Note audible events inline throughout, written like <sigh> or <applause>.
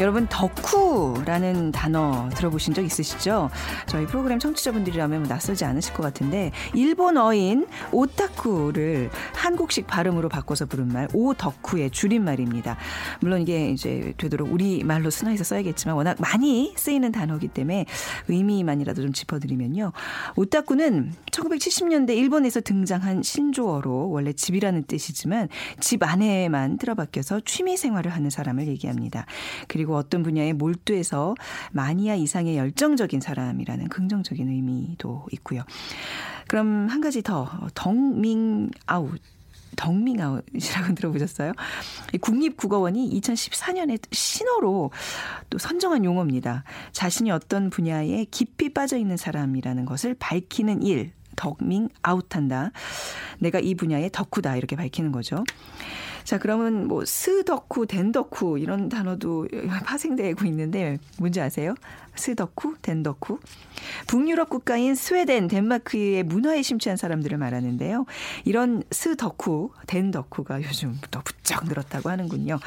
여러분 덕후라는 단어 들어보신 적 있으시죠? 저희 프로그램 청취자분들이라면 뭐 낯설지 않으실 것 같은데 일본어인 오타쿠를 한국식 발음으로 바꿔서 부른 말 오덕후의 줄임말입니다. 물론 이게 이제 되도록 우리 말로 순화해서 써야겠지만 워낙 많이 쓰이는 단어이기 때문에 의미만이라도 좀 짚어드리면요. 오타쿠는 1970년대 일본에서 등장한 신조어로 원래 집이라는 뜻이지만 집 안에만 틀어박혀서 취미 생활을 하는 사람을 얘기합니다. 그리고 그리고 어떤 분야에 몰두해서 마니아 이상의 열정적인 사람이라는 긍정적인 의미도 있고요. 그럼 한 가지 더 덕밍아웃 덕밍아웃이라고 <laughs> 들어보셨어요? 국립국어원이 2014년에 신호로 또 선정한 용어입니다. 자신이 어떤 분야에 깊이 빠져 있는 사람이라는 것을 밝히는 일, 덕밍아웃한다. 내가 이 분야의 덕후다 이렇게 밝히는 거죠. 자, 그러면 뭐 스덕후, 덴덕후 이런 단어도 파생되고 있는데 뭔지 아세요? 스덕후, 덴덕후. 북유럽 국가인 스웨덴, 덴마크의 문화에 심취한 사람들을 말하는데요. 이런 스덕후, 덴덕후가 요즘부터 부쩍 늘었다고 하는군요.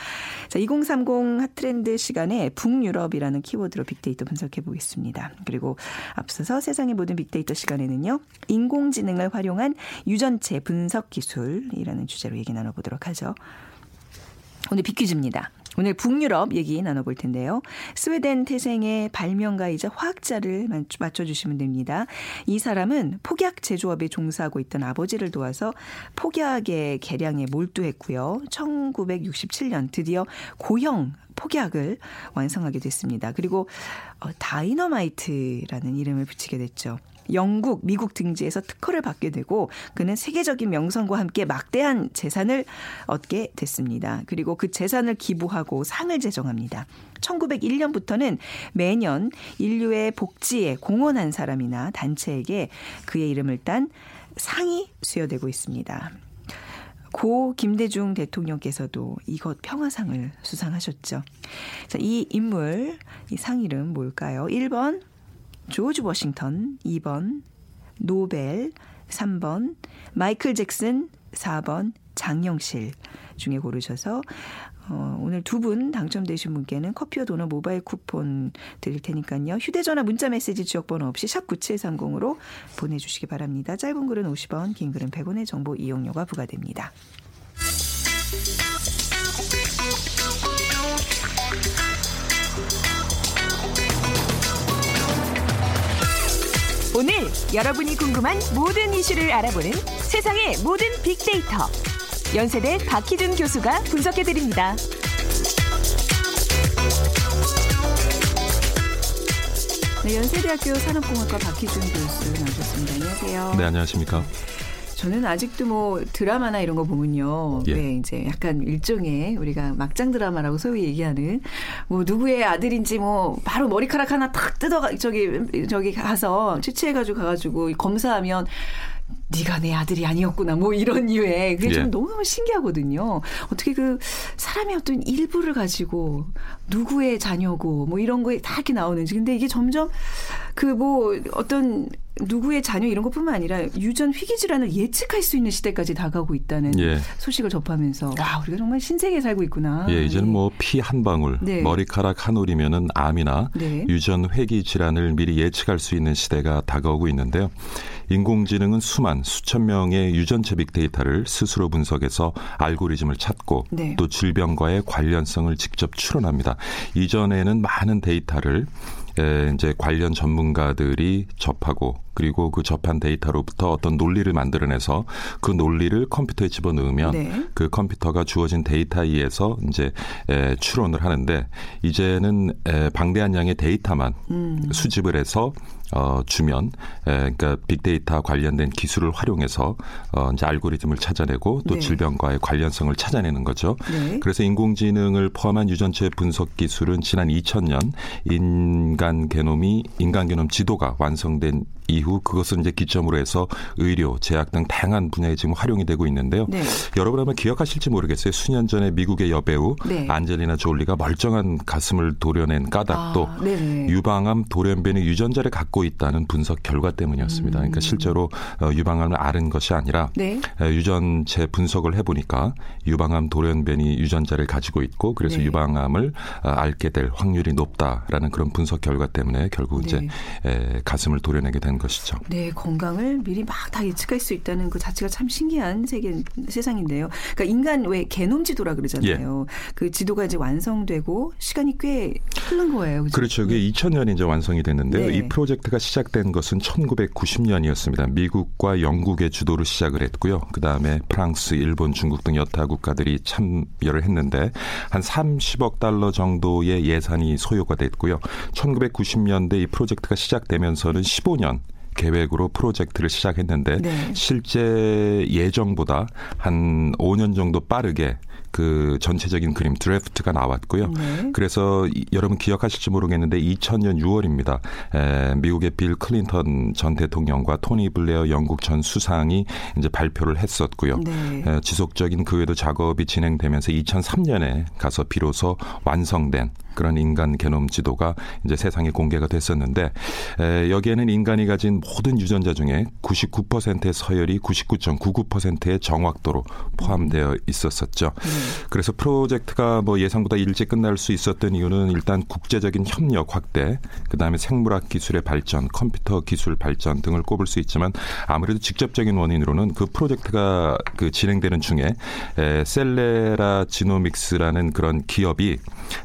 자, 2030 핫트렌드 시간에 북유럽이라는 키워드로 빅데이터 분석해 보겠습니다. 그리고 앞서서 세상의 모든 빅데이터 시간에는요. 인공지능을 활용한 유전체 분석 기술이라는 주제로 얘기 나눠보도록 하죠. 오늘 빅퀴즈입니다. 오늘 북유럽 얘기 나눠볼 텐데요. 스웨덴 태생의 발명가이자 화학자를 맞춰주시면 됩니다. 이 사람은 폭약 제조업에 종사하고 있던 아버지를 도와서 폭약의 개량에 몰두했고요. 1967년 드디어 고형 폭약을 완성하게 됐습니다. 그리고 어, 다이너마이트라는 이름을 붙이게 됐죠. 영국, 미국 등지에서 특허를 받게 되고 그는 세계적인 명성과 함께 막대한 재산을 얻게 됐습니다. 그리고 그 재산을 기부하고 상을 제정합니다. 1901년부터는 매년 인류의 복지에 공헌한 사람이나 단체에게 그의 이름을 딴 상이 수여되고 있습니다. 고 김대중 대통령께서도 이것 평화상을 수상하셨죠. 자, 이 인물, 이 상 이름 뭘까요? 1번 조지 워싱턴 2번, 노벨 3번, 마이클 잭슨 4번, 장영실 중에 고르셔서 어, 오늘 두 분 당첨되신 분께는 커피와 도넛 모바일 쿠폰 드릴 테니까요. 휴대전화 문자 메시지 지역번호 없이 샵 9730으로 보내주시기 바랍니다. 짧은 글은 50원, 긴 글은 100원의 정보 이용료가 부과됩니다. 여러분이 궁금한 모든 이슈를 알아보는 세상의 모든 빅데이터. 연세대 박희준 교수가 분석해드립니다. 네, 연세대학교 산업공학과 박희준 교수 나오셨습니다. 안녕하세요. 네, 안녕하십니까. 저는 아직도 뭐 드라마나 이런 거 보면요. 예. 네, 이제 약간 일종의 우리가 막장 드라마라고 소위 얘기하는 뭐 누구의 아들인지 뭐 바로 머리카락 하나 탁 뜯어가 저기 저기 가서 취취해가지고 가 가지고 검사하면 네가 내 아들이 아니었구나 뭐 이런 이유에 그게 좀 예. 너무너무 신기하거든요. 어떻게 그 사람의 어떤 일부를 가지고 누구의 자녀고 뭐 이런 거에 다 이렇게 나오는지 근데 이게 점점 그 뭐 어떤 누구의 자녀 이런 것뿐만 아니라 유전 희귀 질환을 예측할 수 있는 시대까지 다가오고 있다는 예. 소식을 접하면서 와 우리가 정말 신세계에 살고 있구나. 예, 이제는 예. 뭐피 한 방울, 네. 머리카락 한 올이면은 암이나 네. 유전 회귀 질환을 미리 예측할 수 있는 시대가 다가오고 있는데요. 인공지능은 수만 수천 명의 유전체 빅데이터를 스스로 분석해서 알고리즘을 찾고 네. 또 질병과의 관련성을 직접 추론합니다. 이전에는 많은 데이터를 에, 이제 관련 전문가들이 접하고 그리고 그 접한 데이터로부터 어떤 논리를 만들어내서 그 논리를 컴퓨터에 집어넣으면 네. 그 컴퓨터가 주어진 데이터에 의해서 이제 에, 추론을 하는데 이제는 에, 방대한 양의 데이터만 음. 수집을 해서 어, 주면 에, 그러니까 빅데이터 관련된 기술을 활용해서 어, 이제 알고리즘을 찾아내고 또 네. 질병과의 관련성을 찾아내는 거죠. 네. 그래서 인공지능을 포함한 유전체 분석 기술은 지난 2000년 인간 게놈이 인간 게놈 지도가 완성된 이후 그것을 이제 기점으로 해서 의료, 제약 등 다양한 분야에 지금 활용이 되고 있는데요. 네. 여러분 아마 기억하실지 모르겠어요. 수년 전에 미국의 여배우 네. 안젤리나 졸리가 멀쩡한 가슴을 도려낸 까닭도 아, 유방암 돌연변이 유전자를 갖고 있다는 분석 결과 때문이었습니다. 그러니까 음. 실제로 어, 유방암을 앓은 것이 아니라 네. 유전체 분석을 해보니까 유방암 돌연변이 유전자를 가지고 있고 그래서 네. 유방암을 어, 앓게 될 확률이 높다라는 그런 분석 결과 때문에 결국 네. 이제 에, 가슴을 도려내게 된 것이죠. 네, 건강을 미리 막 다 예측할 수 있다는 그 자체가 참 신기한 세계 세상인데요. 그러니까 인간 왜 게놈 지도라 그러잖아요. 예. 그 지도가 이제 완성되고 시간이 꽤 흐른 거예요. 그렇죠. 그게 2000년에 이제 완성이 됐는데요. 네. 이 프로젝트 가 시작된 것은 1990년이었습니다. 미국과 영국의 주도로 시작을 했고요. 그 다음에 프랑스, 일본, 중국 등 여타 국가들이 참여를 했는데 한 30억 달러 정도의 예산이 소요가 됐고요. 1990년대 이 프로젝트가 시작되면서는 15년 계획으로 프로젝트를 시작했는데 네. 실제 예정보다 한 5년 정도 빠르게 그 전체적인 그림 드래프트가 나왔고요. 네. 그래서 여러분 기억하실지 모르겠는데 2000년 6월입니다. 에, 미국의 빌 클린턴 전 대통령과 토니 블레어 영국 전 수상이 이제 발표를 했었고요. 네. 에, 지속적인 그 외에도 작업이 진행되면서 2003년에 가서 비로소 완성된 그런 인간 게놈 지도가 이제 세상에 공개가 됐었는데 에, 여기에는 인간이 가진 모든 유전자 중에 99%의 서열이 99.99%의 정확도로 포함되어 있었었죠. 음. 그래서 프로젝트가 뭐 예상보다 일찍 끝날 수 있었던 이유는 일단 국제적인 협력 확대, 그다음에 생물학 기술의 발전, 컴퓨터 기술 발전 등을 꼽을 수 있지만 아무래도 직접적인 원인으로는 그 프로젝트가 그 진행되는 중에 에, 셀레라 지노믹스라는 그런 기업이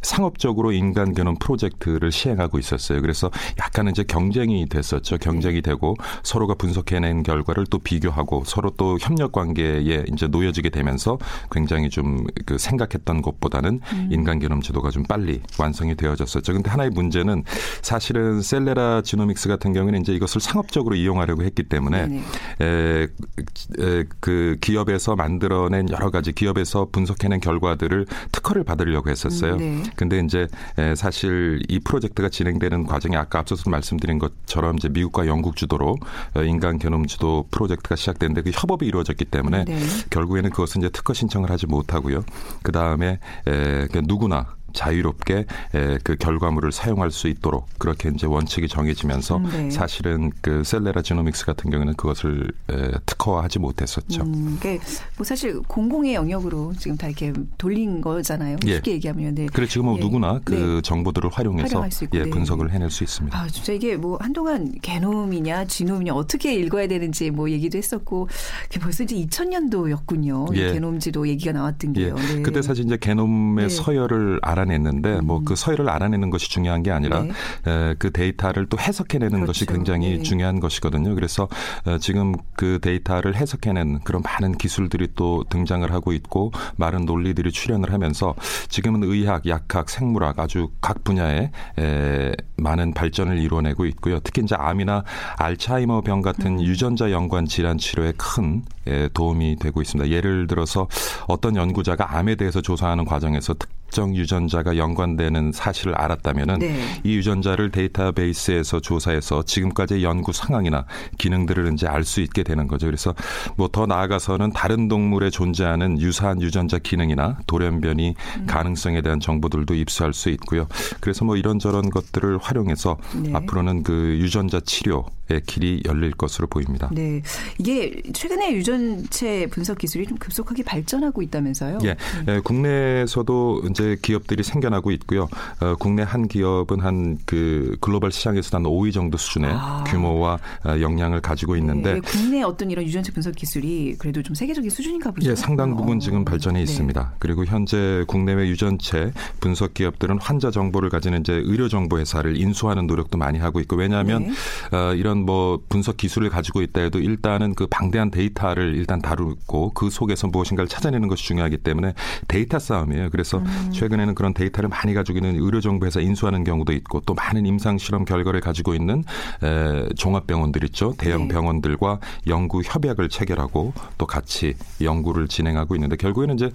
상업적으로 인간 게놈 프로젝트를 시행하고 있었어요. 그래서 약간은 이제 경쟁이 됐었죠. 경쟁이 되고 서로가 분석해낸 결과를 또 비교하고 서로 또 협력 관계에 이제 놓여지게 되면서 굉장히 좀그 생각했던 것보다는 음. 인간 게놈 지도가 좀 빨리 완성이 되어졌었죠. 근데 하나의 문제는 사실은 셀레라 지노믹스 같은 경우에는 이제 이것을 상업적으로 이용하려고 했기 때문에 에, 에, 그 기업에서 만들어낸 여러 가지 기업에서 분석해낸 결과들을 특허를 받으려고 했었어요. 음, 네. 근데 이제 사실 이 프로젝트가 진행되는 과정에 아까 앞서서 말씀드린 것처럼 이제 미국과 영국 주도로 어, 인간 게놈 주도 프로젝트가 시작됐는데 그 협업이 이루어졌기 때문에 네. 결국에는 그것은 이제 특허 신청을 하지 못하고요. 그 다음에 그 누구나 자유롭게 그 결과물을 사용할 수 있도록 그렇게 이제 원칙이 정해지면서 음, 네. 사실은 그 셀레라 지노믹스 같은 경우는 그것을 특허화하지 못했었죠. 음, 뭐 사실 공공의 영역으로 지금 다 이렇게 돌린 거잖아요. 예. 쉽게 얘기하면 네. 그래 지금 뭐 예. 누구나 그 네. 정보들을 활용해서 예, 네. 분석을 해낼 수 있습니다. 아 진짜 이게 뭐 한동안 게놈이냐 지놈이냐 어떻게 읽어야 되는지 뭐 얘기도 했었고 벌써 이제 2000년도였군요. 예. 게놈지도 얘기가 나왔던 게요. 예. 네. 그때 사실 이제 게놈의 네. 서열을 알아 알아냈는데 음. 뭐그 서열을 알아내는 것이 중요한 게 아니라 네. 에, 그 데이터를 또 해석해내는 그렇죠. 것이 굉장히 네. 중요한 것이거든요. 그래서 에, 지금 그 데이터를 해석해낸 그런 많은 기술들이 또 등장을 하고 있고 많은 논리들이 출현을 하면서 지금은 의학, 약학, 생물학 아주 각 분야에 에, 많은 발전을 이루어내고 있고요. 특히 이제 암이나 알츠하이머 병 같은 음. 유전자 연관 질환 치료에 큰 에, 도움이 되고 있습니다. 예를 들어서 어떤 연구자가 암에 대해서 조사하는 과정에서 특 특정 유전자가 연관되는 사실을 알았다면은 네. 이 유전자를 데이터베이스에서 조사해서 지금까지의 연구 상황이나 기능들을 이제 알 수 있게 되는 거죠. 그래서 뭐 더 나아가서는 다른 동물에 존재하는 유사한 유전자 기능이나 돌연변이 음. 가능성에 대한 정보들도 입수할 수 있고요. 그래서 뭐 이런저런 것들을 활용해서 네. 앞으로는 그 유전자 치료 의 길이 열릴 것으로 보입니다. 네, 이게 최근에 유전체 분석 기술이 좀 급속하게 발전하고 있다면서요? 예, 네. 국내에서도 이제 기업들이 생겨나고 있고요. 어, 국내 한 기업은 한 그 글로벌 시장에서 한 5위 정도 수준의 아. 규모와 어, 역량을 가지고 있는데 네, 국내 어떤 이런 유전체 분석 기술이 그래도 좀 세계적인 수준인가 보죠. 예, 상당 부분 지금 발전해 네. 있습니다. 그리고 현재 국내외 유전체 분석 기업들은 환자 정보를 가지는 이제 의료 정보 회사를 인수하는 노력도 많이 하고 있고 왜냐하면 네. 어, 이런 뭐 분석 기술을 가지고 있다 해도 일단은 그 방대한 데이터를 일단 다루고 그 속에서 무엇인가를 찾아내는 것이 중요하기 때문에 데이터 싸움이에요. 그래서 음. 최근에는 그런 데이터를 많이 가지고 있는 의료정보에서 인수하는 경우도 있고 또 많은 임상 실험 결과를 가지고 있는 에, 종합병원들 있죠. 대형 네. 병원들과 연구 협약을 체결하고 또 같이 연구를 진행하고 있는데 결국에는 이제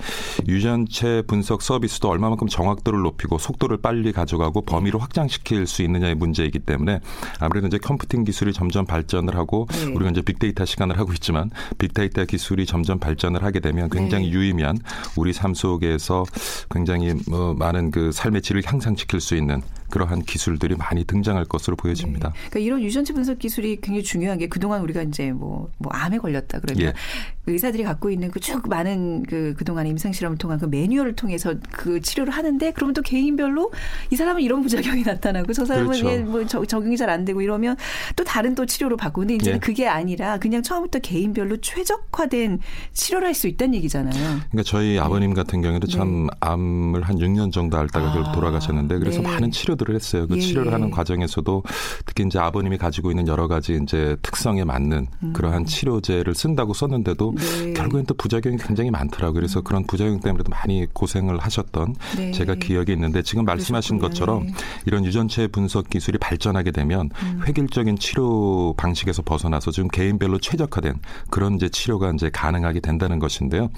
유전체 분석 서비스도 얼마만큼 정확도를 높이고 속도를 빨리 가져가고 범위를 확장시킬 수 있느냐의 문제이기 때문에 아무래도 이제 컴퓨팅 기술이 점점 발전을 하고 네. 우리가 이제 빅데이터 시간을 하고 있지만 빅데이터 기술이 점점 발전을 하게 되면 굉장히 네. 유의미한 우리 삶 속에서 굉장히 뭐 많은 그 삶의 질을 향상시킬 수 있는 그러한 기술들이 많이 등장할 것으로 보여집니다. 네. 그러니까 이런 유전체 분석 기술이 굉장히 중요한 게 그동안 우리가 이제 뭐, 뭐 암에 걸렸다 그러면 예. 그 의사들이 갖고 있는 그 쭉 많은 그 그동안 임상 실험을 통한 그 매뉴얼을 통해서 그 치료를 하는데 그러면 또 개인별로 이 사람은 이런 부작용이 <laughs> 나타나고 저 사람은 그렇죠. 뭐 적용이 잘 안 되고 이러면 또 다른 또 치료를 받고 근데 이제는 예. 그게 아니라 그냥 처음부터 개인별로 최적화된 치료를 할 수 있다는 얘기잖아요. 그러니까 저희 아버님 같은 경우에도 참 네. 암을 한 6년 정도 앓다가 아, 돌아가셨는데 그래서 네. 많은 치료들 을 했어요. 그 예, 치료를 예. 하는 과정에서도 특히 이제 아버님이 가지고 있는 여러 가지 이제 특성에 맞는 음. 그러한 치료제를 쓴다고 썼는데도 네. 결국엔 또 부작용이 굉장히 많더라고요. 그래서 음. 그런 부작용 때문에도 많이 고생을 하셨던 네. 제가 기억이 있는데 지금 말씀하신 것처럼 네. 이런 유전체 분석 기술이 발전하게 되면 음. 획일적인 치료 방식에서 벗어나서 좀 개인별로 최적화된 그런 이제 치료가 이제 가능하게 된다는 것인데요.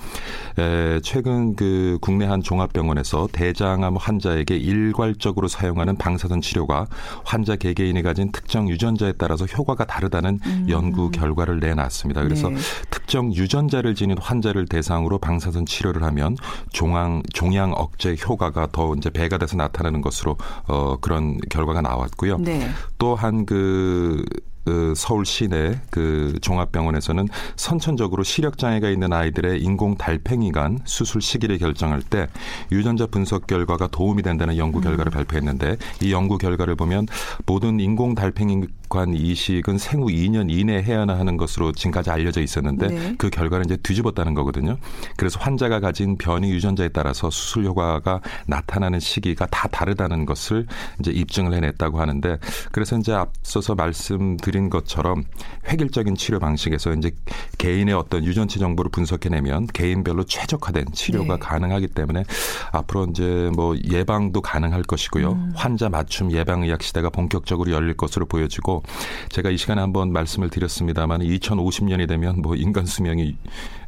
에, 최근 그 국내 한 종합병원에서 대장암 환자에게 일괄적으로 사용하는 방사선 치료가 환자 개개인이 가진 특정 유전자에 따라서 효과가 다르다는 음. 연구 결과를 내놨습니다. 그래서 네. 특정 유전자를 지닌 환자를 대상으로 방사선 치료를 하면 종양 종양 억제 효과가 더 이제 배가 돼서 나타나는 것으로 어 그런 결과가 나왔고요. 네. 또한 그 그 서울 시내 그 종합병원에서는 선천적으로 시력 장애가 있는 아이들의 인공 달팽이관 수술 시기를 결정할 때 유전자 분석 결과가 도움이 된다는 연구 결과를 음. 발표했는데 이 연구 결과를 보면 모든 인공 달팽이관 이식은 생후 2년 이내에 해야 하는 것으로 지금까지 알려져 있었는데 네. 그 결과를 이제 뒤집었다는 거거든요. 그래서 환자가 가진 변이 유전자에 따라서 수술 효과가 나타나는 시기가 다 다르다는 것을 이제 입증을 해냈다고 하는데 그래서 이제 앞서서 말씀드린 드린 것처럼 획일적인 치료 방식에서 이제 개인의 어떤 유전체 정보를 분석해내면 개인별로 최적화된 치료가 네. 가능하기 때문에 앞으로 이제 뭐 예방도 가능할 것이고요. 음. 환자 맞춤 예방 의학 시대가 본격적으로 열릴 것으로 보여지고 제가 이 시간에 한번 말씀을 드렸습니다만 2050년이 되면 뭐 인간 수명이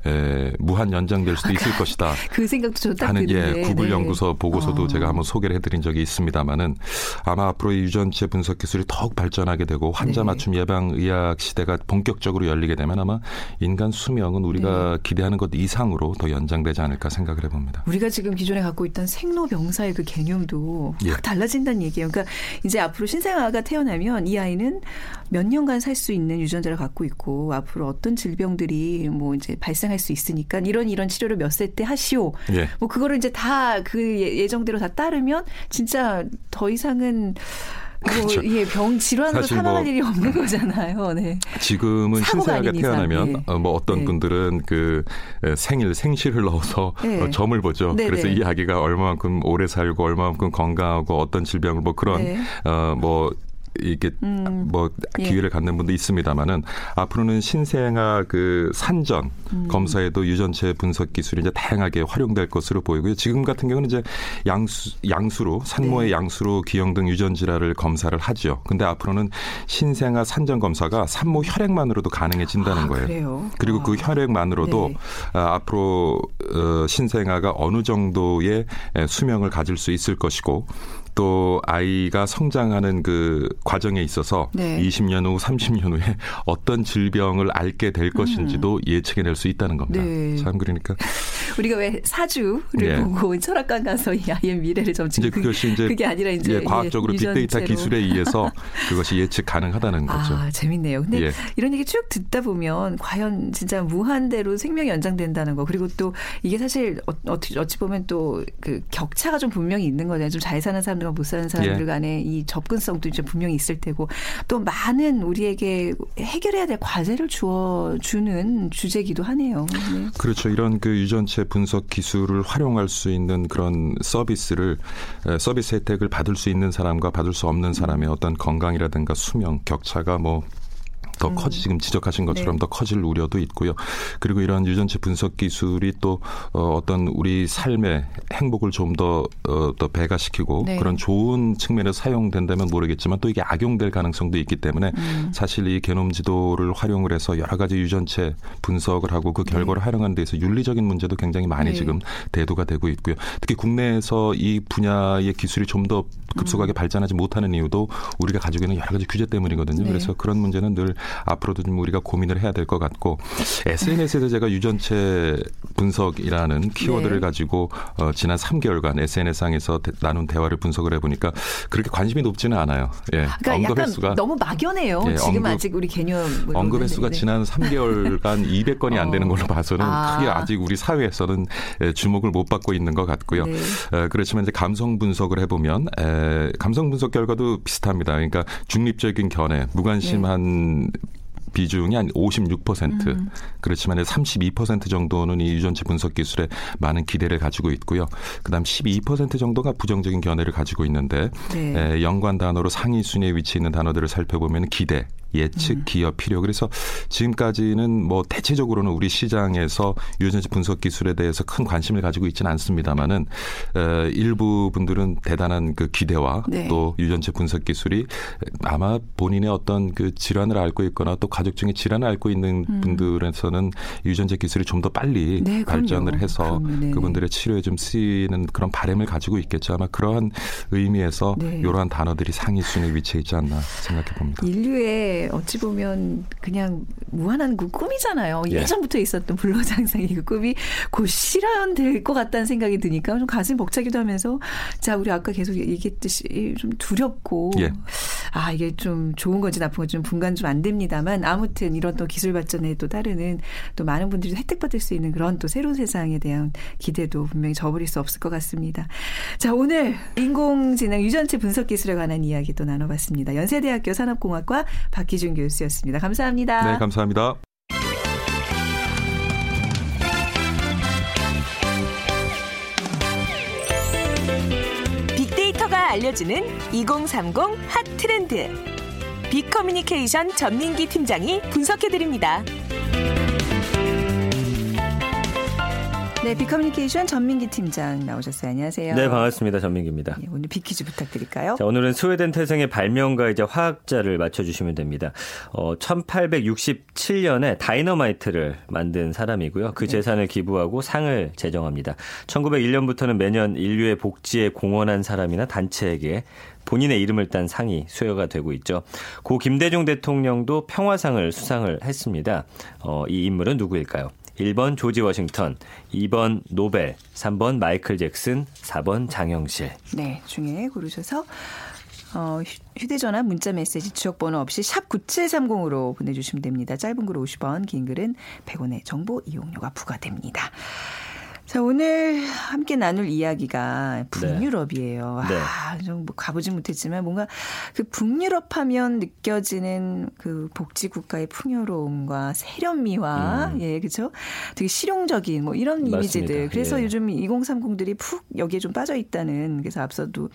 에, 무한 연장될 수도 있을 아, 것이다. <laughs> 그 생각도 좋다. 하는 예 구글 네. 연구소 보고서도 어. 제가 한번 소개를 해드린 적이 있습니다만은 아마 앞으로 이 유전체 분석 기술이 더욱 발전하게 되고 환자 네. 맞춤 예방 의학 시대가 본격적으로 열리게 되면 아마 인간 수명은 우리가 네. 기대하는 것 이상으로 더 연장되지 않을까 생각을 해봅니다. 우리가 지금 기존에 갖고 있던 생로병사의 그 개념도 예. 확 달라진다는 얘기예요. 그러니까 이제 앞으로 신생아가 태어나면 이 아이는 몇 년간 살 수 있는 유전자를 갖고 있고 앞으로 어떤 질병들이 뭐 이제 발생할 수 있으니까 이런 이런 치료를 몇 세 때 하시오. 예. 뭐 그거를 이제 다 그 예, 예정대로 다 따르면 진짜 더 이상은 뭐 그렇죠. 예, 병 질환으로 사망할 뭐 일이 없는 거잖아요. 네. 지금은 신생아가 태어나면 네. 어, 뭐 어떤 네. 분들은 그 생일 생시를 넣어서 네. 어, 점을 보죠. 네, 그래서 네. 이 아기가 얼마만큼 오래 살고 얼마만큼 건강하고 어떤 질병을 뭐 그런 네. 어뭐 이게 음. 뭐 예. 기회를 예. 갖는 분도 있습니다만은 앞으로는 신생아 그 산전 음. 검사에도 유전체 분석 기술이 이제 다양하게 활용될 것으로 보이고요. 지금 같은 경우는 이제 양수 양수로 산모의 네. 양수로 기형 등 유전 질환을 검사를 하죠. 근데 앞으로는 신생아 산전 검사가 산모 혈액만으로도 가능해진다는 아, 거예요. 그래요? 그리고 그 아. 그 혈액만으로도 네. 아, 앞으로 어, 신생아가 어느 정도의 수명을 가질 수 있을 것이고 또 아이가 성장하는 그 과정에 있어서 네. 20년 후, 30년 후에 어떤 질병을 앓게 될 것인지도 음. 예측해낼 수 있다는 겁니다. 네. 참 그러니까 <laughs> 우리가 왜 사주를 네. 보고 철학관 가서 이 아이의 미래를 점치 이제 그것이 이제 <laughs> 그게 아니라 이제 예, 과학적으로 빅데이터 기술에 의해서 그것이 예측 가능하다는 <laughs> 아, 거죠. 아 재밌네요. 근데 예. 이런 얘기 쭉 듣다 보면 과연 진짜 무한대로 생명이 연장된다는 거 그리고 또 이게 사실 어, 어찌 보면 또 그 격차가 좀 분명히 있는 거잖아요. 좀 잘 사는 사람들 사람들과 못 사는 사람들 예. 간의 이 접근성도 이제 분명히 있을 테고 또 많은 우리에게 해결해야 될 과제를 주어 주는 주제기도 하네요. 네. 그렇죠. 이런 그 유전체 분석 기술을 활용할 수 있는 그런 서비스를 서비스 혜택을 받을 수 있는 사람과 받을 수 없는 사람의 어떤 건강이라든가 수명 격차가 뭐 더 음. 커지 지금 지적하신 것처럼 네. 더 커질 우려도 있고요. 그리고 이런 유전체 분석 기술이 또 어, 어떤 우리 삶의 행복을 좀더 어, 더 배가시키고 네. 그런 좋은 측면에서 사용된다면 모르겠지만 또 이게 악용될 가능성도 있기 때문에 음. 사실 이 게놈 지도를 활용을 해서 여러 가지 유전체 분석을 하고 그 결과를 네. 활용하는 데서 윤리적인 문제도 굉장히 많이 네. 지금 대두가 되고 있고요. 특히 국내에서 이 분야의 기술이 좀 더 급속하게 음. 발전하지 못하는 이유도 우리가 가지고 있는 여러 가지 규제 때문이거든요. 네. 그래서 그런 문제는 늘 앞으로도 좀 우리가 고민을 해야 될 것 같고 SNS에서 제가 유전체 분석이라는 키워드를 네. 가지고 어, 지난 3개월간 SNS상에서 대, 나눈 대화를 분석을 해보니까 그렇게 관심이 높지는 않아요. 예, 그러니까 언급 횟수가 너무 막연해요. 예, 지금 언급, 아직 우리 개념 언급 횟수가 지난 3개월간 200건이 <laughs> 안 되는 걸로 어. 봐서는 아. 크게 아직 우리 사회에서는 예, 주목을 못 받고 있는 것 같고요. 네. 에, 그렇지만 이제 감성 분석을 해보면 에, 감성 분석 결과도 비슷합니다. 그러니까 중립적인 견해, 무관심한 네. 비중이 한 56%. 음. 그렇지만 32% 정도는 이 유전체 분석 기술에 많은 기대를 가지고 있고요. 그다음 12% 정도가 부정적인 견해를 가지고 있는데 네. 에, 연관 단어로 상위 순위에 위치해 있는 단어들을 살펴보면 기대, 예측, 음. 기업, 필요. 그래서 지금까지는 뭐 대체적으로는 우리 시장에서 유전체 분석 기술에 대해서 큰 관심을 가지고 있지는 않습니다만은 에, 일부 분들은 대단한 그 기대와 네. 또 유전체 분석 기술이 아마 본인의 어떤 그 질환을 앓고 있거나 또 가족 중에 질환을 앓고 있는 음. 분들에서는 유전체 기술이 좀 더 빨리 네, 발전을 해서 네, 네. 그분들의 치료에 좀 쓰이는 그런 바램을 가지고 있겠죠. 아마 그러한 의미에서 네. 이러한 단어들이 상위 순위에 위치해 있지 않나 생각해 봅니다. 인류의 어찌 보면 그냥 무한한 그 꿈이잖아요. 예. 전부터 있었던 불로장생의 그 꿈이 곧 실현될 것 같다는 생각이 드니까 좀 가슴 벅차기도 하면서 자 우리 아까 계속 얘기했듯이 좀 두렵고 예. 아 이게 좀 좋은 건지 나쁜 건지 좀 분간 좀 안 됩니다만 아무튼 이런 또 기술 발전에 또 따르는 또 많은 분들이 혜택받을 수 있는 그런 또 새로운 세상에 대한 기대도 분명히 저버릴 수 없을 것 같습니다. 자 오늘 인공지능 유전체 분석 기술에 관한 이야기 도 나눠봤습니다. 연세대학교 산업공학과 박 기준 교수였습니다. 감사합니다. 네 감사합니다. 빅데이터가 알려주는 2030 핫 트렌드. 빅커뮤니케이션 전민기 팀장이 분석해드립니다. 네, 빅커뮤니케이션 전민기 팀장 나오셨어요. 안녕하세요. 네, 반갑습니다. 전민기입니다. 네, 오늘 빅퀴즈 부탁드릴까요? 자, 오늘은 스웨덴 태생의 발명가이자 화학자를 맞춰주시면 됩니다. 어, 1867년에 다이너마이트를 만든 사람이고요. 그 네. 재산을 기부하고 상을 제정합니다. 1901년부터는 매년 인류의 복지에 공헌한 사람이나 단체에게 본인의 이름을 딴 상이 수여가 되고 있죠. 고 김대중 대통령도 평화상을 수상을 했습니다. 어, 이 인물은 누구일까요? 1번 조지 워싱턴, 2번 노벨, 3번 마이클 잭슨, 4번 장영실. 네, 중에 고르셔서 어, 휴대전화 문자 메시지 지역번호 없이 샵 9730으로 보내주시면 됩니다. 짧은 글 50원, 긴 글은 100원의 정보 이용료가 부과됩니다. 자, 오늘 함께 나눌 이야기가 북유럽이에요. 네. 아, 좀 뭐 가보진 못했지만 뭔가 그 북유럽 하면 느껴지는 그 복지 국가의 풍요로움과 세련미와 음. 예, 그죠? 되게 실용적인 뭐 이런 맞습니다. 이미지들. 그래서 예. 요즘 2030들이 푹 여기에 좀 빠져 있다는 그래서 앞서도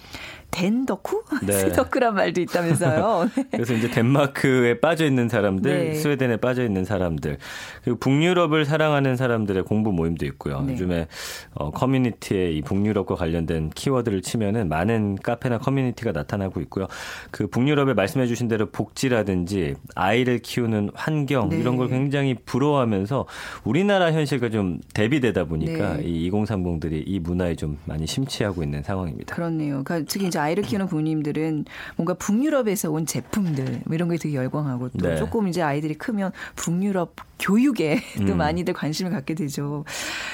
덴 덕후? 네. <laughs> 스덕후란 말도 있다면서요. <laughs> 그래서 이제 덴마크에 빠져 있는 사람들, 네. 스웨덴에 빠져 있는 사람들, 그리고 북유럽을 사랑하는 사람들의 공부 모임도 있고요. 네. 요즘에 어, 커뮤니티에 이 북유럽과 관련된 키워드를 치면은 많은 카페나 커뮤니티가 나타나고 있고요. 그 북유럽에 말씀해 주신 대로 복지라든지 아이를 키우는 환경 네. 이런 걸 굉장히 부러워하면서 우리나라 현실과 좀 대비되다 보니까 네. 이 2030들이 이 문화에 좀 많이 심취하고 있는 상황입니다. 그렇네요. 그러니까 특히 이제 아이를 키우는 부모님들은 뭔가 북유럽에서 온 제품들 뭐 이런 게 되게 열광하고 또 네. 조금 이제 아이들이 크면 북유럽 교육에 또 음. 많이들 관심을 갖게 되죠.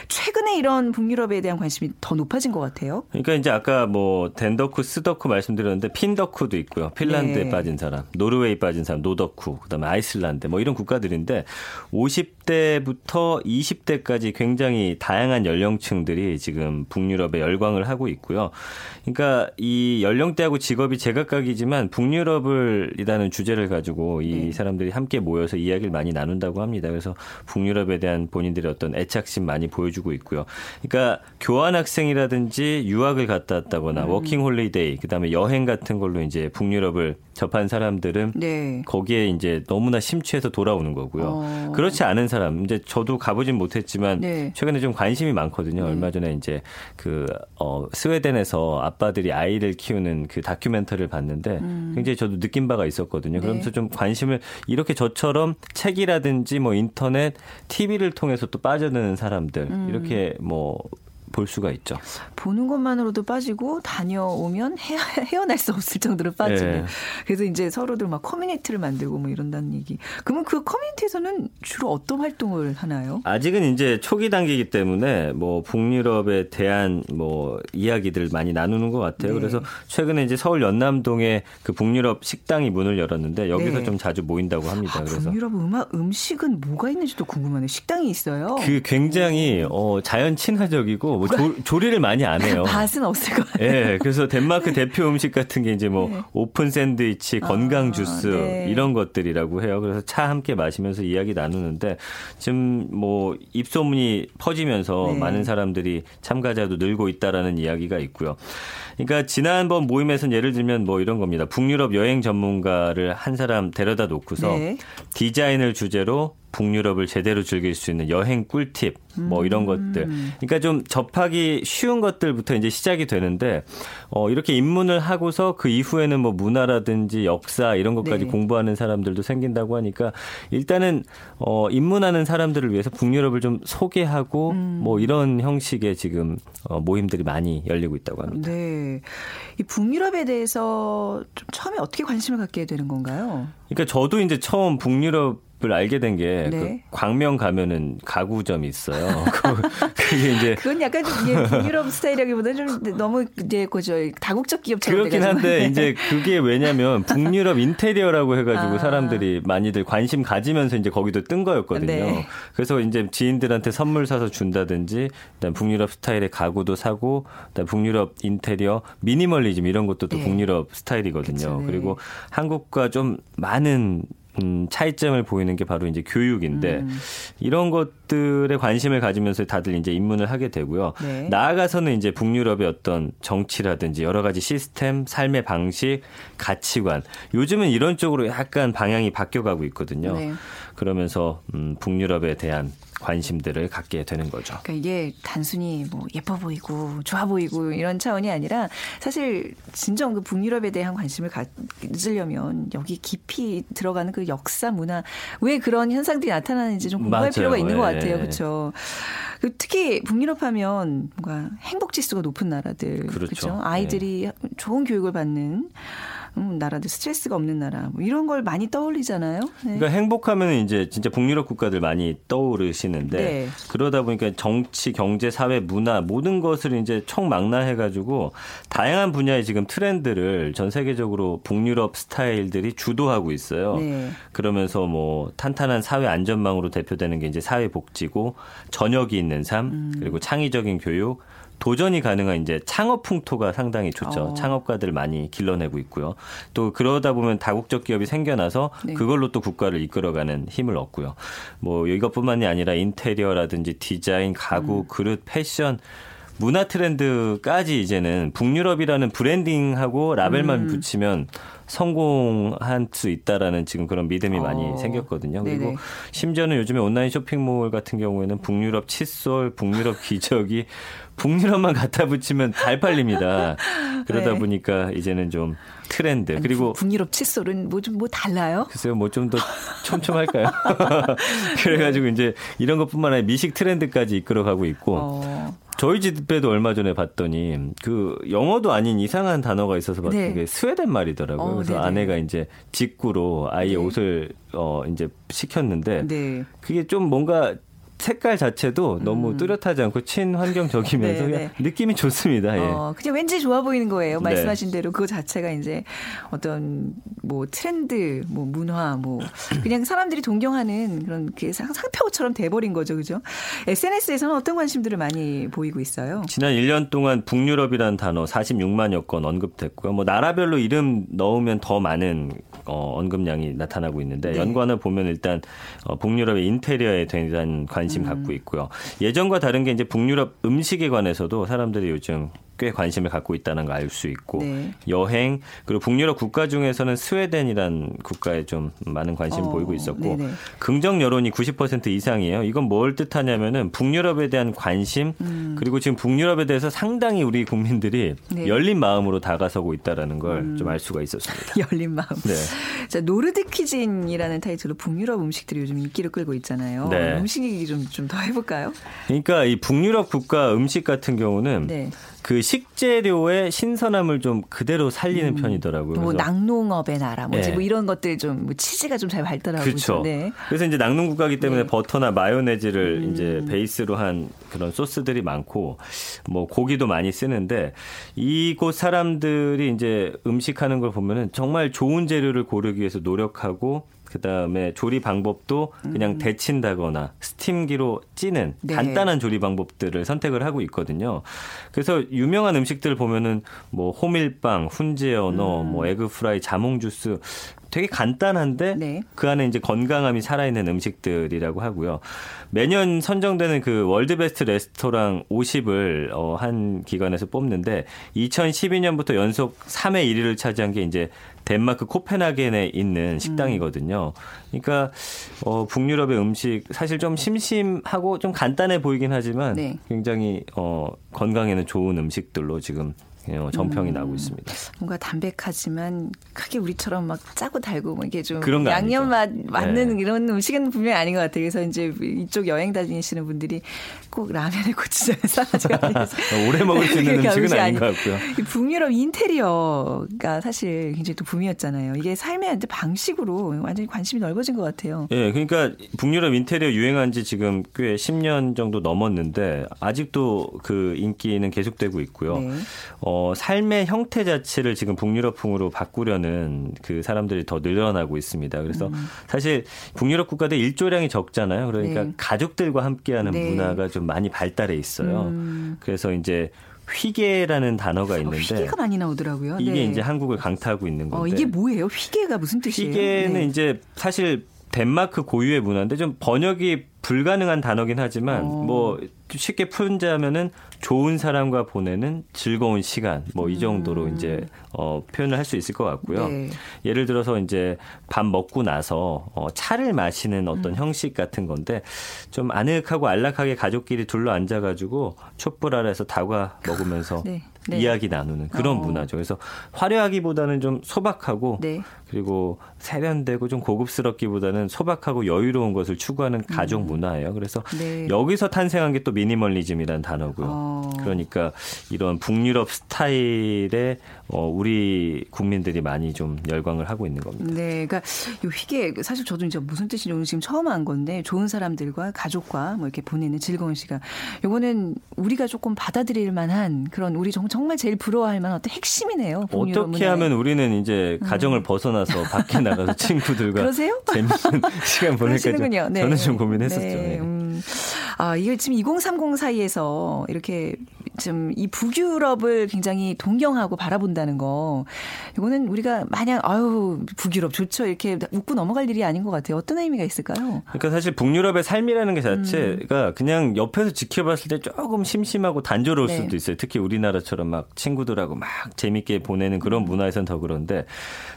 최근에 이런 북유럽에 대한 관심이 더 높아진 것 같아요. 그러니까 이제 아까 뭐 덴더쿠, 스더쿠 말씀드렸는데 핀더쿠도 있고요. 핀란드에 네. 빠진 사람, 노르웨이 빠진 사람, 노더쿠, 그다음에 아이슬란드 뭐 이런 국가들인데 50 대부터 20대까지 굉장히 다양한 연령층들이 지금 북유럽에 열광을 하고 있고요. 그러니까 이 연령대하고 직업이 제각각이지만 북유럽을이라는 주제를 가지고 이 네. 사람들이 함께 모여서 이야기를 많이 나눈다고 합니다. 그래서 북유럽에 대한 본인들의 어떤 애착심 많이 보여주고 있고요. 그러니까 교환 학생이라든지 유학을 갔다 왔다거나 음. 워킹 홀리데이 그다음에 여행 같은 걸로 이제 북유럽을 접한 사람들은 네. 거기에 이제 너무나 심취해서 돌아오는 거고요. 어. 그렇지 않은 사람 이제 저도 가보진 못했지만 네. 최근에 좀 관심이 많거든요. 음. 얼마 전에 이제 그 어, 스웨덴에서 아빠들이 아이를 키우는 그 다큐멘터리를 봤는데 음. 굉장히 저도 느낀 바가 있었거든요. 그러면서 네. 좀 관심을 이렇게 저처럼 책이라든지 뭐 인터넷, TV를 통해서 또 빠져드는 사람들 음. 이렇게 뭐 볼 수가 있죠. 보는 것만으로도 빠지고 다녀오면 헤어, <laughs> 날 수 없을 정도로 빠지고 네. 그래서 이제 서로들 막 커뮤니티를 만들고 뭐 이런다는 얘기. 그러면 그 커뮤니티에서는 주로 어떤 활동을 하나요? 아직은 이제 초기 단계이기 때문에 뭐 북유럽에 대한 뭐 이야기들 많이 나누는 것 같아요. 네. 그래서 최근에 이제 서울 연남동에 그 북유럽 식당이 문을 열었는데 여기서 네. 좀 자주 모인다고 합니다. 아, 그래서 북유럽 음악 음식은 뭐가 있는지도 궁금하네요. 식당이 있어요. 그 굉장히 어, 자연 친화적이고 뭐 조, 조리를 많이 안 해요. <laughs> 맛은 없을 것 같아요. 예, 그래서 덴마크 대표 음식 같은 게 이제 뭐 네. 오픈 샌드위치, 건강 아, 주스 네. 이런 것들이라고 해요. 그래서 차 함께 마시면서 이야기 나누는데 지금 뭐 입소문이 퍼지면서 네. 많은 사람들이 참가자도 늘고 있다라는 이야기가 있고요. 그러니까 지난번 모임에서는 예를 들면 뭐 이런 겁니다. 북유럽 여행 전문가를 한 사람 데려다 놓고서 네. 디자인을 주제로 북유럽을 제대로 즐길 수 있는 여행 꿀팁 뭐 이런 음. 것들. 그러니까 좀 접하기 쉬운 것들부터 이제 시작이 되는데 어 이렇게 입문을 하고서 그 이후에는 뭐 문화라든지 역사 이런 것까지 네. 공부하는 사람들도 생긴다고 하니까 일단은 어 입문하는 사람들을 위해서 북유럽을 좀 소개하고 음. 뭐 이런 형식의 지금 어 모임들이 많이 열리고 있다고 합니다. 네. 이 북유럽에 대해서 좀 처음에 어떻게 관심을 갖게 되는 건가요? 그러니까 저도 이제 처음 북유럽 을 알게 된게 그 네. 그 광명 가면은 가구점이 있어요. <laughs> 그게 이제 그건 약간 북유럽 스타일이라기보다는 좀 너무 이제 그저 다국적 기업처럼 그렇긴 한데 네. 이제 그게 왜냐면 북유럽 인테리어라고 해가지고 아. 사람들이 많이들 관심 가지면서 이제 거기도 뜬 거였거든요. 네. 그래서 이제 지인들한테 선물 사서 준다든지 그다음 북유럽 스타일의 가구도 사고 그다음 북유럽 인테리어 미니멀리즘 이런 것도 또 네. 북유럽 스타일이거든요. 그쵸, 네. 그리고 한국과 좀 많은 음, 차이점을 보이는 게 바로 이제 교육인데 음. 이런 것들에 관심을 가지면서 다들 이제 입문을 하게 되고요. 네. 나아가서는 이제 북유럽의 어떤 정치라든지 여러 가지 시스템, 삶의 방식, 가치관 요즘은 이런 쪽으로 약간 방향이 바뀌어가고 있거든요. 네. 그러면서 음, 북유럽에 대한 관심들을 갖게 되는 거죠. 그러니까 이게 단순히 뭐 예뻐 보이고 좋아 보이고 이런 차원이 아니라 사실 진정 그 북유럽에 대한 관심을 가지려면 여기 깊이 들어가는 그 역사 문화 왜 그런 현상들이 나타나는지 좀 공부할 맞아요. 필요가 있는 것 예. 같아요. 그렇죠. 특히 북유럽 하면 뭔가 행복 지수가 높은 나라들 그렇죠. 그렇죠? 아이들이 네. 좋은 교육을 받는 음, 나라들 스트레스가 없는 나라 뭐 이런 걸 많이 떠올리잖아요. 네. 그러니까 행복하면 이제 진짜 북유럽 국가들 많이 떠오르시는데 네. 그러다 보니까 정치, 경제, 사회, 문화 모든 것을 이제 총망라해 가지고 다양한 분야의 지금 트렌드를 전 세계적으로 북유럽 스타일들이 주도하고 있어요. 네. 그러면서 뭐 탄탄한 사회 안전망으로 대표되는 게 이제 사회 복지고 저녁이 있는 삶 음. 그리고 창의적인 교육 도전이 가능한 이제 창업 풍토가 상당히 좋죠. 어. 창업가들 많이 길러내고 있고요. 또 그러다 보면 다국적 기업이 생겨나서 네. 그걸로 또 국가를 이끌어가는 힘을 얻고요. 뭐 이것뿐만이 아니라 인테리어라든지 디자인, 가구, 음. 그릇, 패션 문화 트렌드까지 이제는 북유럽이라는 브랜딩하고 라벨만 음. 붙이면 성공할 수 있다라는 지금 그런 믿음이 어. 많이 생겼거든요. 그리고 네네. 심지어는 요즘에 온라인 쇼핑몰 같은 경우에는 북유럽 칫솔, 북유럽 기저귀 <laughs> 북유럽만 갖다 붙이면 잘 팔립니다. 그러다 <laughs> 네. 보니까 이제는 좀 트렌드 아니, 그리고 북유럽 칫솔은 뭐 좀뭐 뭐 달라요? 글쎄요, 뭐 좀 더 <laughs> 촘촘할까요? 그래가지고 이제 이런 것뿐만 아니라 미식 트렌드까지 이끌어가고 있고. 어. 저희 집에도 얼마 전에 봤더니 그 영어도 아닌 이상한 단어가 있어서 봤던 네. 게 스웨덴 말이더라고요. 어, 그래서 네네. 아내가 이제 직구로 아이의 네. 옷을 어 이제 시켰는데 네. 그게 좀 뭔가 색깔 자체도 너무 음. 뚜렷하지 않고 친환경적이면서 <laughs> 네, 네. 느낌이 좋습니다. 예. 어, 그냥 왠지 좋아 보이는 거예요. 네. 말씀하신 대로 그 자체가 이제 어떤 뭐 트렌드, 뭐 문화, 뭐 그냥 사람들이 동경하는 그런 그 상표처럼 돼버린 거죠, 그죠? SNS에서는 어떤 관심들을 많이 보이고 있어요? 지난 1년 동안 북유럽이라는 단어 46만여 건 언급됐고요. 뭐 나라별로 이름 넣으면 더 많은 어, 언급량이 나타나고 있는데 네. 연관을 보면 일단 어, 북유럽의 인테리어에 대한 관심 음. 갖고 있고요. 예전과 다른 게 이제 북유럽 음식에 관해서도 사람들이 요즘 꽤 관심을 갖고 있다는 걸 알 수 있고 네. 여행 그리고 북유럽 국가 중에서는 스웨덴이란 국가에 좀 많은 관심을 어, 보이고 있었고 네네. 긍정 여론이 90% 이상이에요. 이건 뭘 뜻하냐면은 북유럽에 대한 관심 음. 그리고 지금 북유럽에 대해서 상당히 우리 국민들이 네. 열린 마음으로 다가서고 있다라는 걸 좀알 음. 수가 있었습니다. <laughs> 열린 마음. 네. 자 노르드 퀴즈인이라는 타이틀로 북유럽 음식들이 요즘 인기를 끌고 있잖아요. 네. 음식 얘기 좀좀 더 해볼까요? 그러니까 이 북유럽 국가 음식 같은 경우는 네. 그 식재료의 신선함을 좀 그대로 살리는 음, 편이더라고요. 뭐 낙농업의 나라, 뭐지 네. 뭐 이런 것들 좀 뭐 치즈가 좀 잘 발달하고 그렇죠. 네. 그래서 이제 낙농 국가기 때문에 네. 버터나 마요네즈를 음. 이제 베이스로 한 그런 소스들이 많고 뭐 고기도 많이 쓰는데 이곳 사람들이 이제 음식하는 걸 보면은 정말 좋은 재료를 고르기 위해서 노력하고 그다음에 조리 방법도 그냥 음. 데친다거나 스팀기로 찌는 네. 간단한 조리 방법들을 선택을 하고 있거든요. 그래서 유명한 음식들 보면은 뭐 호밀빵, 훈제 연어, 음. 뭐 egg 프라이, 자몽 주스 되게 간단한데 네. 그 안에 이제 건강함이 살아있는 음식들이라고 하고요. 매년 선정되는 그 World Best 레스토랑 50을 어, 한 기관에서 뽑는데 2012년부터 연속 3회 1위를 차지한 게 이제 덴마크 코펜하겐에 있는 식당이거든요. 그러니까 어, 북유럽의 음식 사실 좀 심심하고 좀 간단해 보이긴 하지만 네. 굉장히 어, 건강에는 좋은 음식들로 지금 어, 전평이 음, 나고 있습니다. 뭔가 담백하지만 크게 우리처럼 막 짜고 달고 뭐 이게 좀 양념 맛 맞는 네. 이런 음식은 분명히 아닌 것 같아요. 그래서 이제 이쪽 여행 다니시는 분들이 꼭 라면에 고추장을 <laughs> 싸가지고 <laughs> 오래 먹을 수 있는 음식은 아닌 것 같고요. 북유럽 인테리어가 사실 굉장히 또 붐이었잖아요. 이게 삶의 방식으로 완전히 관심이 넓어진 것 같아요. 예, 네, 그러니까 북유럽 인테리어 유행한 지 지금 꽤 10년 정도 넘었는데 아직도 그 인기는 계속되고 있고요. 네. 어, 어, 삶의 형태 자체를 지금 북유럽풍으로 바꾸려는 그 사람들이 더 늘어나고 있습니다. 그래서 음. 사실 북유럽 국가들 일조량이 적잖아요. 그러니까 네. 가족들과 함께하는 네. 문화가 좀 많이 발달해 있어요. 음. 그래서 이제 휘게라는 단어가 어, 있는데 어, 휘게가 많이 나오더라고요. 이게 네. 이제 한국을 강타하고 있는 건데. 어, 이게 뭐예요? 휘게가 무슨 뜻이에요? 휘게는 네. 이제 사실 덴마크 고유의 문화인데 좀 번역이 불가능한 단어긴 하지만 어. 뭐 쉽게 풀자면은 좋은 사람과 보내는 즐거운 시간 뭐 이 정도로 음. 이제 어 표현을 할 수 있을 것 같고요. 네. 예를 들어서 이제 밥 먹고 나서 어 차를 마시는 어떤 음. 형식 같은 건데 좀 아늑하고 안락하게 가족끼리 둘러 앉아 가지고 촛불 아래서 다과 먹으면서 네. 네. 이야기 나누는 그런 어. 문화죠. 그래서 화려하기보다는 좀 소박하고 네. 그리고 세련되고 좀 고급스럽기보다는 소박하고 여유로운 것을 추구하는 가족 음. 문화예요. 그래서 네. 여기서 탄생한 게 또 미니멀리즘이라는 단어고요. 어. 그러니까 이런 북유럽 스타일의 어, 우리 국민들이 많이 좀 열광을 하고 있는 겁니다. 네, 그러니까 요 휘게 사실 저도 이제 무슨 뜻인지 지금 처음 한 건데 좋은 사람들과 가족과 뭐 이렇게 보내는 즐거운 시간. 요거는 우리가 조금 받아들일 만한 그런 우리 정말 제일 부러워할 만한 어떤 핵심이네요. 어떻게 하면 우리는 이제 가정을 음. 벗어나서 밖에 나가서 <laughs> 친구들과? 재밌는 시간 보낼까 네. 저는 좀 고민했었죠. 네. 네. 음. 아, 이게 지금 2030 사이에서 이렇게 좀 이 북유럽을 굉장히 동경하고 바라본다는 거. 이거는 우리가 마냥 아유, 북유럽 좋죠. 이렇게 웃고 넘어갈 일이 아닌 것 같아요. 어떤 의미가 있을까요? 그러니까 사실 북유럽의 삶이라는 게 자체가 음. 그냥 옆에서 지켜봤을 때 조금 심심하고 단조로울 네. 수도 있어요. 특히 우리나라처럼 막 친구들하고 막 재밌게 보내는 그런 문화에선 더 그런데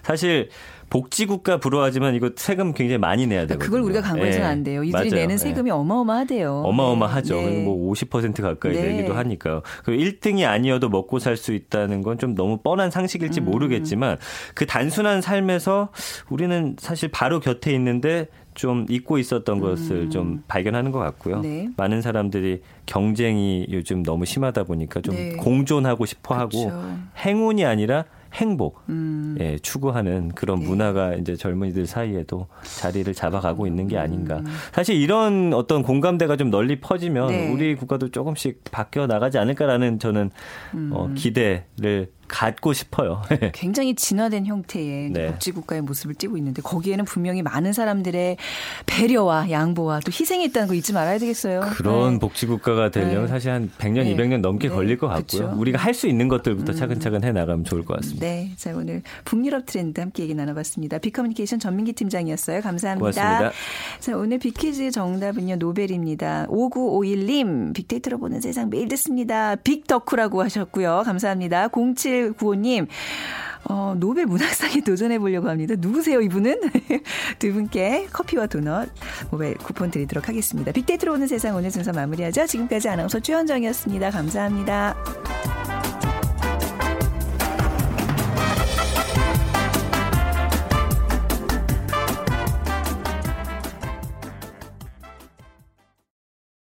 사실 복지국가 불허하지만 이거 세금 굉장히 많이 내야 되거든요. 그걸 우리가 강구해서는 예. 안 돼요. 이들이 맞아요. 내는 세금이 예. 어마어마하대요. 어마어마하죠. 네. 뭐50% 가까이 네. 내기도 하니까. 그 1등이 아니어도 먹고 살 수 있다는 건 좀 너무 뻔한 상식일지 음. 모르겠지만 그 단순한 삶에서 우리는 사실 바로 곁에 있는데 좀 잊고 있었던 음. 것을 좀 발견하는 것 같고요. 네. 많은 사람들이 경쟁이 요즘 너무 심하다 보니까 좀 네. 공존하고 싶어 하고 그렇죠. 행운이 아니라 행복 음. 예, 추구하는 그런 네. 문화가 이제 젊은이들 사이에도 자리를 잡아가고 있는 게 아닌가. 음. 사실 이런 어떤 공감대가 좀 널리 퍼지면 네. 우리 국가도 조금씩 바뀌어 나가지 않을까라는 저는 음. 어, 기대를 갖고 싶어요. <laughs> 굉장히 진화된 형태의 네. 복지국가의 모습을 띠고 있는데 거기에는 분명히 많은 사람들의 배려와 양보와 또 희생이 있다는 거 잊지 말아야 되겠어요. 그런 네. 복지국가가 되려면 네. 사실 한 100년, 네. 200년 넘게 네. 걸릴 것 같고요. 그렇죠. 우리가 할 수 있는 것들부터 음. 차근차근 해 나가면 좋을 것 같습니다. 네. 자, 오늘 북유럽 트렌드 함께 얘기 나눠봤습니다. 비커뮤니케이션 전민기 팀장이었어요. 감사합니다. 고맙습니다. 자, 오늘 빅퀴즈 정답은요. 노벨입니다. 5951님, 빅데이터로 보는 세상 매일 듣습니다. 빅덕후라고 하셨고요. 감사합니다. 0795님, 어, 노벨 문학상에 도전해 보려고 합니다. 누구세요, 이분은? <laughs> 두 분께 커피와 도넛 모바일 쿠폰 드리도록 하겠습니다. 빅데이터로 보는 세상 오늘 순서 마무리하죠. 지금까지 아나운서 최현정이었습니다. 감사합니다.